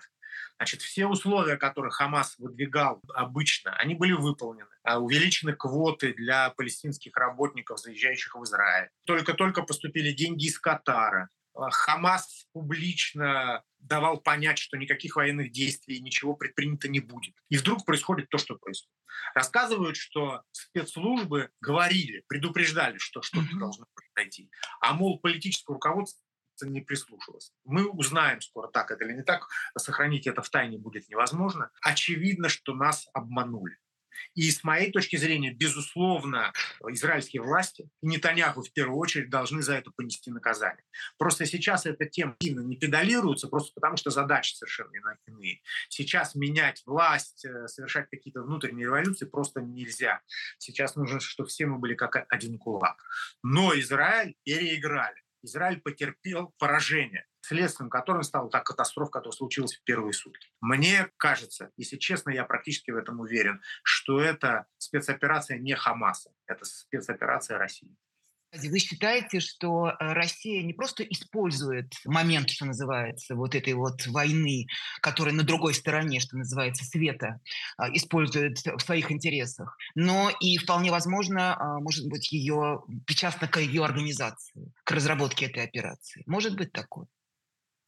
Значит, все условия, которые Хамас выдвигал обычно, они были выполнены. А увеличены квоты для палестинских работников, заезжающих в Израиль. Только-только поступили деньги из Катара. А Хамас публично давал понять, что никаких военных действий, ничего предпринято не будет. И вдруг происходит то, что происходит. Рассказывают, что спецслужбы говорили, предупреждали, что что-то должно произойти. А, мол, политическое руководство не прислушалось. Мы узнаем скоро, так это или не так. Сохранить это в тайне будет невозможно. Очевидно, что нас обманули. И с моей точки зрения, безусловно, израильские власти и Нетаньяху в первую очередь должны за это понести наказание. Просто сейчас эта тема сильно не педалируется, просто потому что задачи совершенно иные. Сейчас менять власть, э, совершать какие-то внутренние революции просто нельзя. Сейчас нужно, чтобы все мы были как один кулак. Но Израиль переиграли. Израиль потерпел поражение следствием которым стала та катастрофа, которая случилась в первые сутки. Мне кажется, если честно, я практически в этом уверен, что это спецоперация не Хамаса, это спецоперация России. Вы считаете, что э, Россия не просто использует момент, что называется, вот этой вот войны, которая на другой стороне, что называется, света, а, использует в своих интересах, но и вполне возможно, а, может быть, ее причастна к ее организации, к разработке этой операции. Может быть такое?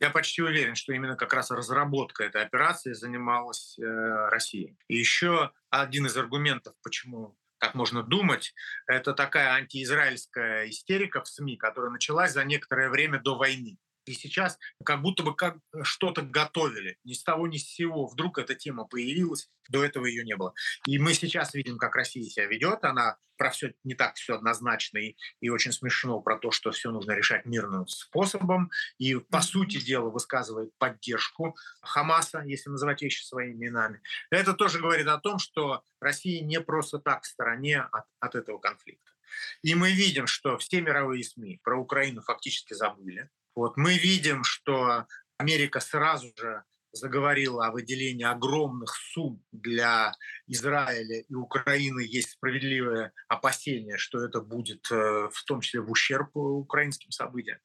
Я почти уверен, что именно как раз разработка этой операции занималась э, Россия. И еще один из аргументов, почему так можно думать, это такая антиизраильская истерика в СМИ, которая началась за некоторое время до войны. И сейчас как будто бы как что-то готовили. Ни с того, ни с сего. Вдруг эта тема появилась, до этого ее не было. И мы сейчас видим, как Россия себя ведет. Она про все не так все однозначно и, и очень смешно про то, что все нужно решать мирным способом. И, по сути дела, высказывает поддержку Хамаса, если называть вещи своими именами. Это тоже говорит о том, что Россия не просто так в стороне от, от этого конфликта. И мы видим, что все мировые СМИ про Украину фактически забыли. Вот мы видим, что Америка сразу же заговорила о выделении огромных сумм для Израиля и Украины, есть справедливое опасение, что это будет э, в том числе в ущерб украинским событиям.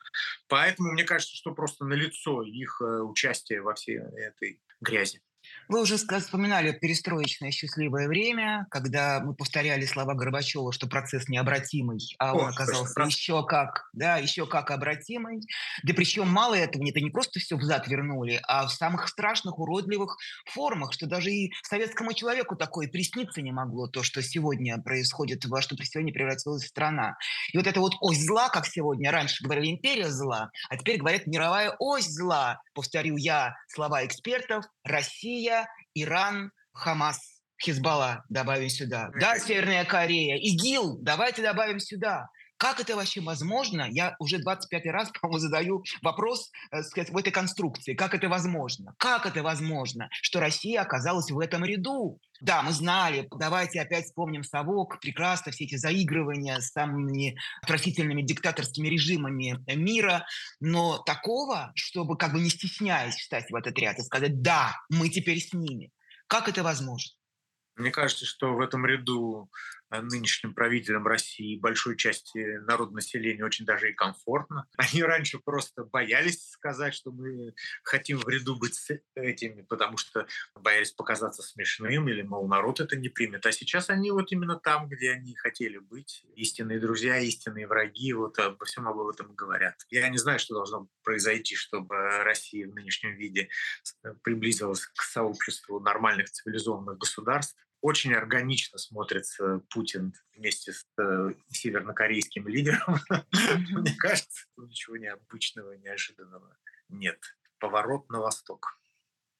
Поэтому мне кажется, что просто налицо их э, участие во всей этой грязи. Вы уже вспоминали перестроечное счастливое время, когда мы повторяли слова Горбачева, что процесс необратимый, а он О, оказался точно. еще как, да, еще как обратимый. Да причем мало этого, это не просто все взад вернули, а в самых страшных, уродливых формах, что даже и советскому человеку такое присниться не могло, то, что сегодня происходит, во что сегодня превратилась страна. И вот это вот ось зла, как сегодня, раньше говорили империя зла, а теперь говорят мировая ось зла, повторю я слова экспертов, Россия, Иран, Хамас, Хизбалла добавим сюда. Да, Северная Корея, ИГИЛ, давайте добавим сюда. Как это вообще возможно? Я уже 25 раз, *laughs* по-моему, задаю вопрос э, сказать, в этой конструкции. Как это возможно? Как это возможно, что Россия оказалась в этом ряду? Да, мы знали, давайте опять вспомним совок, прекрасно все эти заигрывания с самыми отвратительными диктаторскими режимами мира, но такого, чтобы как бы не стесняясь встать в этот ряд и сказать, да, мы теперь с ними. Как это возможно? Мне кажется, что в этом ряду нынешним правителям России большой части народного населения очень даже и комфортно. *laughs* Они раньше просто боялись сказать, что мы хотим в ряду быть с этими, потому что боялись показаться смешным или, мол, народ это не примет. А сейчас они вот именно там, где они хотели быть. Истинные друзья, истинные враги, вот обо всем об этом говорят. Я не знаю, что должно произойти, чтобы Россия в нынешнем виде приблизилась к сообществу нормальных цивилизованных государств очень органично смотрится Путин вместе с э, севернокорейским лидером. *laughs* Мне кажется, ничего необычного, неожиданного нет. Поворот на восток.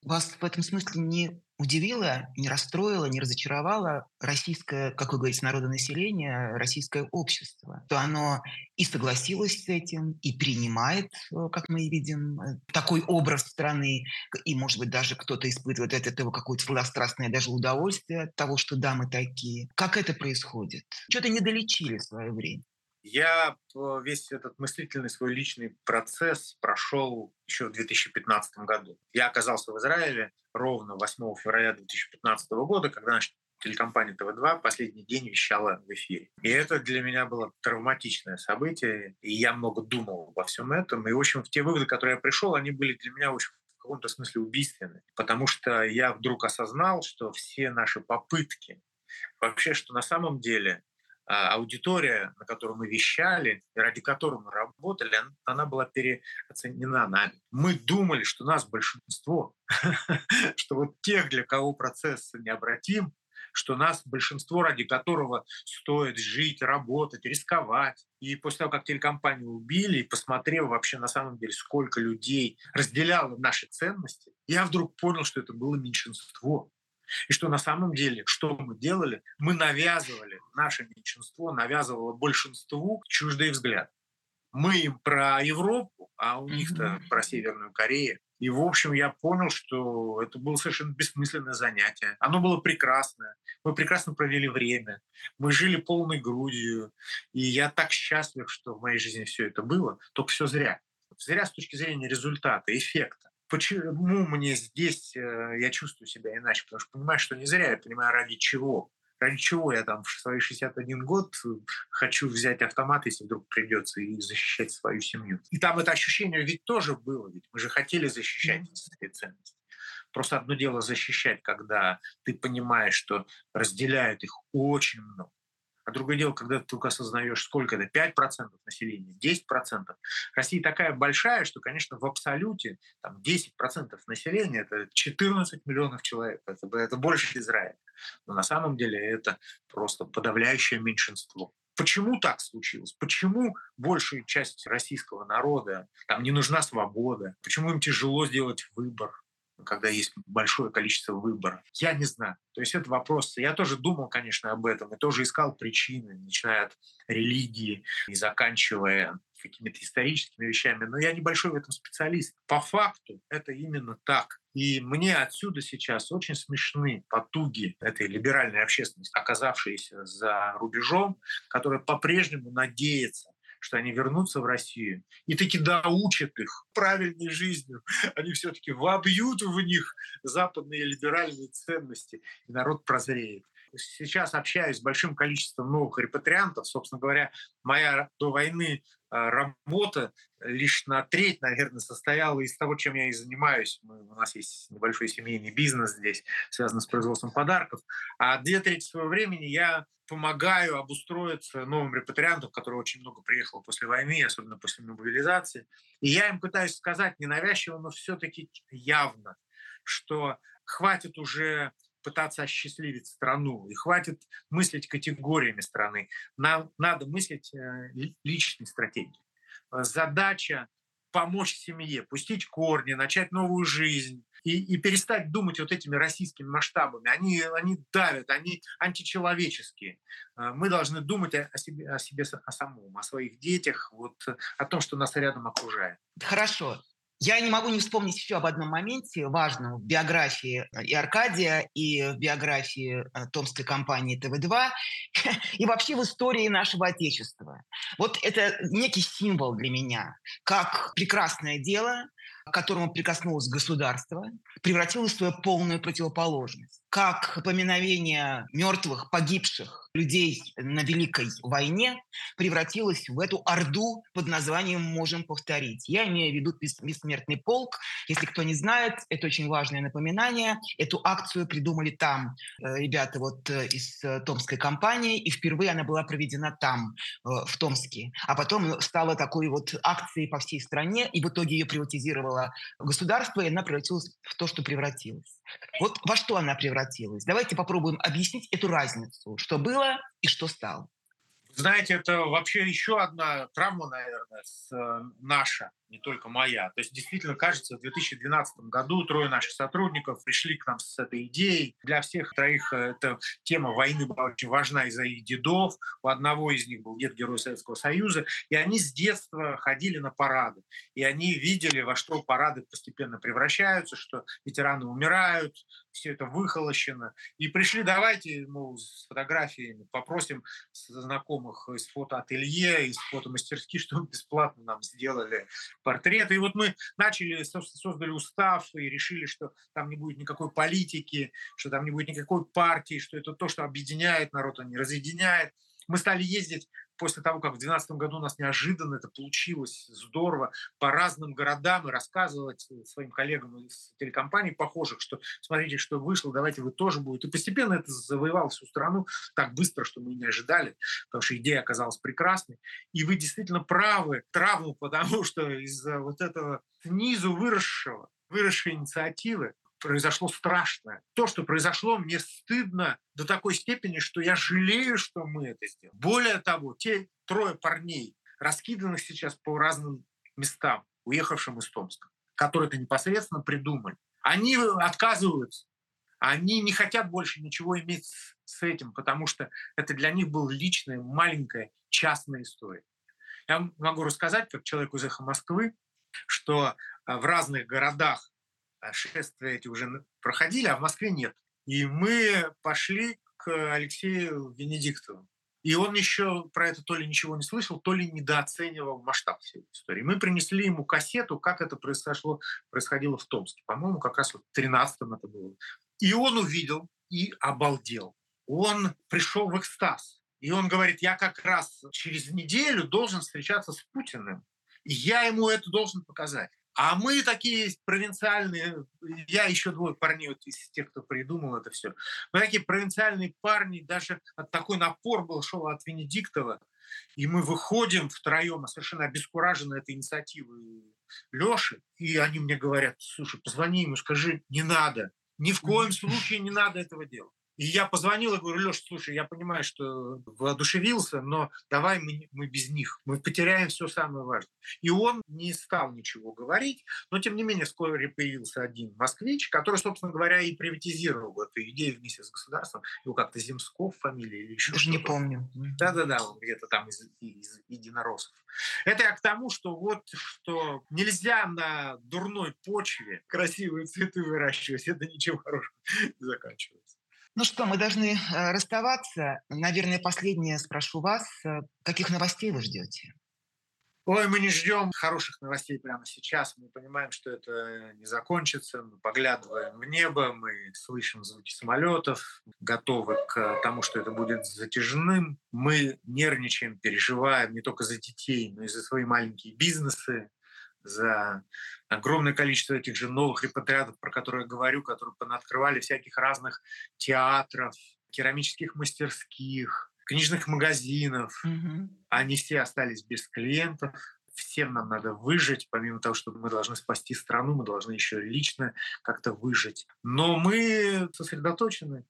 Вас в этом смысле не удивило, не расстроило, не разочаровало российское, как вы говорите, народонаселение, российское общество, то оно и согласилось с этим, и принимает, э, как мы видим, э, такой образ страны, и, может быть, даже кто-то испытывает от этого какое-то сладострастное даже удовольствие от того, что да, мы такие. Как это происходит? Что-то не долечили в свое время. Я весь этот мыслительный свой личный процесс прошел еще в 2015 году. Я оказался в Израиле ровно 8 февраля 2015 года, когда значит, телекомпания ТВ-2 последний день вещала в эфире. И это для меня было травматичное событие, и я много думал обо всем этом. И, в общем, те выводы, которые я пришел, они были для меня очень в каком-то смысле убийственны, потому что я вдруг осознал, что все наши попытки, вообще, что на самом деле аудитория, на которую мы вещали, ради которой мы работали, она была переоценена нами. Мы думали, что нас большинство, *laughs* что вот тех, для кого процесс необратим, что нас большинство, ради которого стоит жить, работать, рисковать. И после того, как телекомпанию убили, и посмотрев вообще на самом деле, сколько людей разделяло наши ценности, я вдруг понял, что это было меньшинство. И что на самом деле, что мы делали, мы навязывали, наше меньшинство навязывало большинству чуждый взгляд. Мы им про Европу, а у них-то про Северную Корею. И, в общем, я понял, что это было совершенно бессмысленное занятие. Оно было прекрасное. Мы прекрасно провели время. Мы жили полной грудью. И я так счастлив, что в моей жизни все это было. Только все зря. Зря с точки зрения результата, эффекта. Почему мне здесь э, я чувствую себя иначе? Потому что понимаю, что не зря, я понимаю, ради чего. Ради чего я там в свои 61 год хочу взять автомат, если вдруг придется, и защищать свою семью. И там это ощущение ведь тоже было, ведь мы же хотели защищать эти ценности. Просто одно дело защищать, когда ты понимаешь, что разделяют их очень много. А другое дело, когда ты только осознаешь, сколько это, 5% населения, 10%. Россия такая большая, что, конечно, в абсолюте там, 10% населения — это 14 миллионов человек. Это, это больше Израиля. Но на самом деле это просто подавляющее меньшинство. Почему так случилось? Почему большая часть российского народа там не нужна свобода? Почему им тяжело сделать выбор? Когда есть большое количество выборов. Я не знаю. То есть это вопрос. Я тоже думал, конечно, об этом, и тоже искал причины, начиная от религии и заканчивая какими-то историческими вещами, но я небольшой в этом специалист. По факту это именно так. И мне отсюда сейчас очень смешны потуги этой либеральной общественности, оказавшейся за рубежом, которая по-прежнему надеется что они вернутся в Россию и таки доучат их правильной жизнью. *laughs* Они все-таки вобьют в них западные либеральные ценности, и народ прозреет. Сейчас общаюсь с большим количеством новых репатриантов. Собственно говоря, моя до войны а, работа лишь на треть, наверное, состояла из того, чем я и занимаюсь. Мы, у нас есть небольшой семейный бизнес здесь, связанный с производством подарков. А две трети своего времени я помогаю обустроиться новым репатриантам, которые очень много приехало после войны, особенно после мобилизации. И я им пытаюсь сказать ненавязчиво, но все-таки явно, что хватит уже пытаться осчастливить страну, и хватит мыслить категориями страны. Нам надо мыслить э, личной стратегией. Задача помочь семье, пустить корни, начать новую жизнь и, и перестать думать вот этими российскими масштабами. Они, они давят, они античеловеческие. Э, мы должны думать о себе, о себе о самом, о своих детях, вот, о том, что нас рядом окружает. Хорошо. Я не могу не вспомнить еще об одном моменте важном в биографии и Аркадия, и в биографии э, томской компании ТВ-2, *laughs* и вообще в истории нашего Отечества. Вот это некий символ для меня, как прекрасное дело, к которому прикоснулось государство, превратилось в свою полную противоположность. Как поминовение мертвых, погибших людей на Великой войне превратилось в эту орду под названием «Можем повторить». Я имею в виду «Бессмертный полк». Если кто не знает, это очень важное напоминание. Эту акцию придумали там э, ребята вот э, из э, Томской компании, и впервые она была проведена там, в Томске. А потом стала такой вот акцией по всей стране, и в итоге ее приватизировала было государство, и она превратилась в то, что превратилась. Вот во что она превратилась? Давайте попробуем объяснить эту разницу, что было и что стало. Знаете, это вообще еще одна травма, наверное, э, наша не только моя. То есть действительно кажется, в 2012 году трое наших сотрудников пришли к нам с этой идеей. Для всех троих э, эта тема войны была очень важна из-за их дедов. У одного из них был дед Герой Советского Союза. И они с детства ходили на парады. И они видели, во что парады постепенно превращаются, что ветераны умирают, все это выхолощено. И пришли, давайте, мол, с фотографиями попросим знакомых из фотоателье, из фотомастерских, *laughs* что бесплатно нам сделали портреты. И вот мы начали, создали устав и решили, что там не будет никакой политики, что там не будет никакой партии, что это то, что объединяет народ, а не разъединяет. Мы стали ездить после того, как в 2012 году у нас неожиданно это получилось здорово, по разным городам и рассказывать своим коллегам из телекомпаний похожих, что смотрите, что вышло, давайте вы тоже будете. И постепенно это завоевало всю страну так быстро, что мы не ожидали, потому что идея оказалась прекрасной. И вы действительно правы, травму, *laughs* потому что из-за вот этого снизу выросшего, выросшей инициативы произошло страшное. То, что произошло, мне стыдно до такой степени, что я жалею, что мы это сделали. Более того, те трое парней, раскиданных сейчас по разным местам, уехавшим из Томска, которые это непосредственно придумали, они отказываются. Они не хотят больше ничего иметь с этим, потому что это для них была личная, маленькая, частная история. Я могу рассказать, как человек из «Эхо Москвы», что в разных городах шествия эти уже проходили, а в Москве нет. И мы пошли к Алексею Венедиктову. И он еще про это то ли ничего не слышал, то ли недооценивал масштаб всей этой истории. Мы принесли ему кассету, как это произошло, происходило в Томске. По-моему, как раз вот в 13-м это было. И он увидел и обалдел. Он пришел в экстаз. И он говорит, я как раз через неделю должен встречаться с Путиным. И я ему это должен показать. А мы такие провинциальные, я еще двое парней вот из тех, кто придумал это все. Мы такие провинциальные парни, даже от такой напор был шел от Венедиктова. И мы выходим втроем, совершенно обескуражены этой инициативой Леши, и они мне говорят, слушай, позвони ему, скажи, не надо, ни в коем случае не надо этого делать. И я позвонил и говорю, Леша, слушай, я понимаю, что воодушевился, но давай мы, мы без них. Мы потеряем все самое важное. И он не стал ничего говорить, но тем не менее вскоре появился один москвич, который, собственно говоря, и приватизировал эту идею вместе с государством. Его как-то Земсков фамилия или еще Даже не помню. Да-да-да, он где-то там из, из единороссов. Это я к тому, что вот что нельзя на дурной почве красивые цветы выращивать, это ничем хорошим не заканчивается. Ну что, мы должны э, расставаться. Наверное, последнее спрошу вас. Э, каких новостей вы ждете? Ой, мы не ждем хороших новостей прямо сейчас. Мы понимаем, что это не закончится. Мы поглядываем в небо, мы слышим звуки самолетов, готовы к тому, что это будет затяжным. Мы нервничаем, переживаем не только за детей, но и за свои маленькие бизнесы, за огромное количество этих же новых репатриатов, про которые я говорю, которые открывали всяких разных театров, керамических мастерских, книжных магазинов. Mm-hmm. Они все остались без клиентов. Всем нам надо выжить, помимо того, что мы должны спасти страну, мы должны еще лично как-то выжить. Но мы сосредоточены,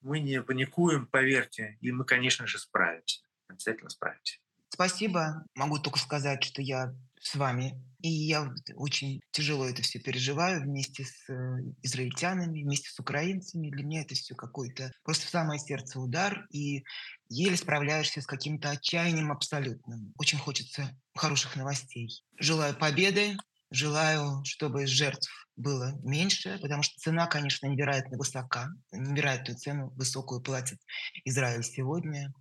мы не паникуем, поверьте, и мы, конечно же, справимся. Обязательно справимся. Спасибо. Могу только сказать, что я с вами. И я очень тяжело это все переживаю вместе с э, израильтянами, вместе с украинцами. Для меня это все какой-то просто в самое сердце удар. И еле справляешься с каким-то отчаянием абсолютным. Очень хочется хороших новостей. Желаю победы, желаю, чтобы жертв было меньше, потому что цена, конечно, невероятно высока. Невероятную цену высокую платит Израиль сегодня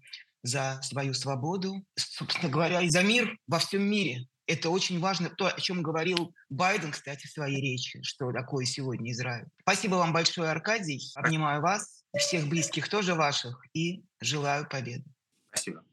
за свою свободу, собственно говоря, и за мир во всем мире. Это очень важно, то, о чем говорил Байден, кстати, в своей речи, что такое сегодня Израиль. Спасибо вам большое, Аркадий. Обнимаю вас, всех близких тоже ваших, и желаю победы. Спасибо.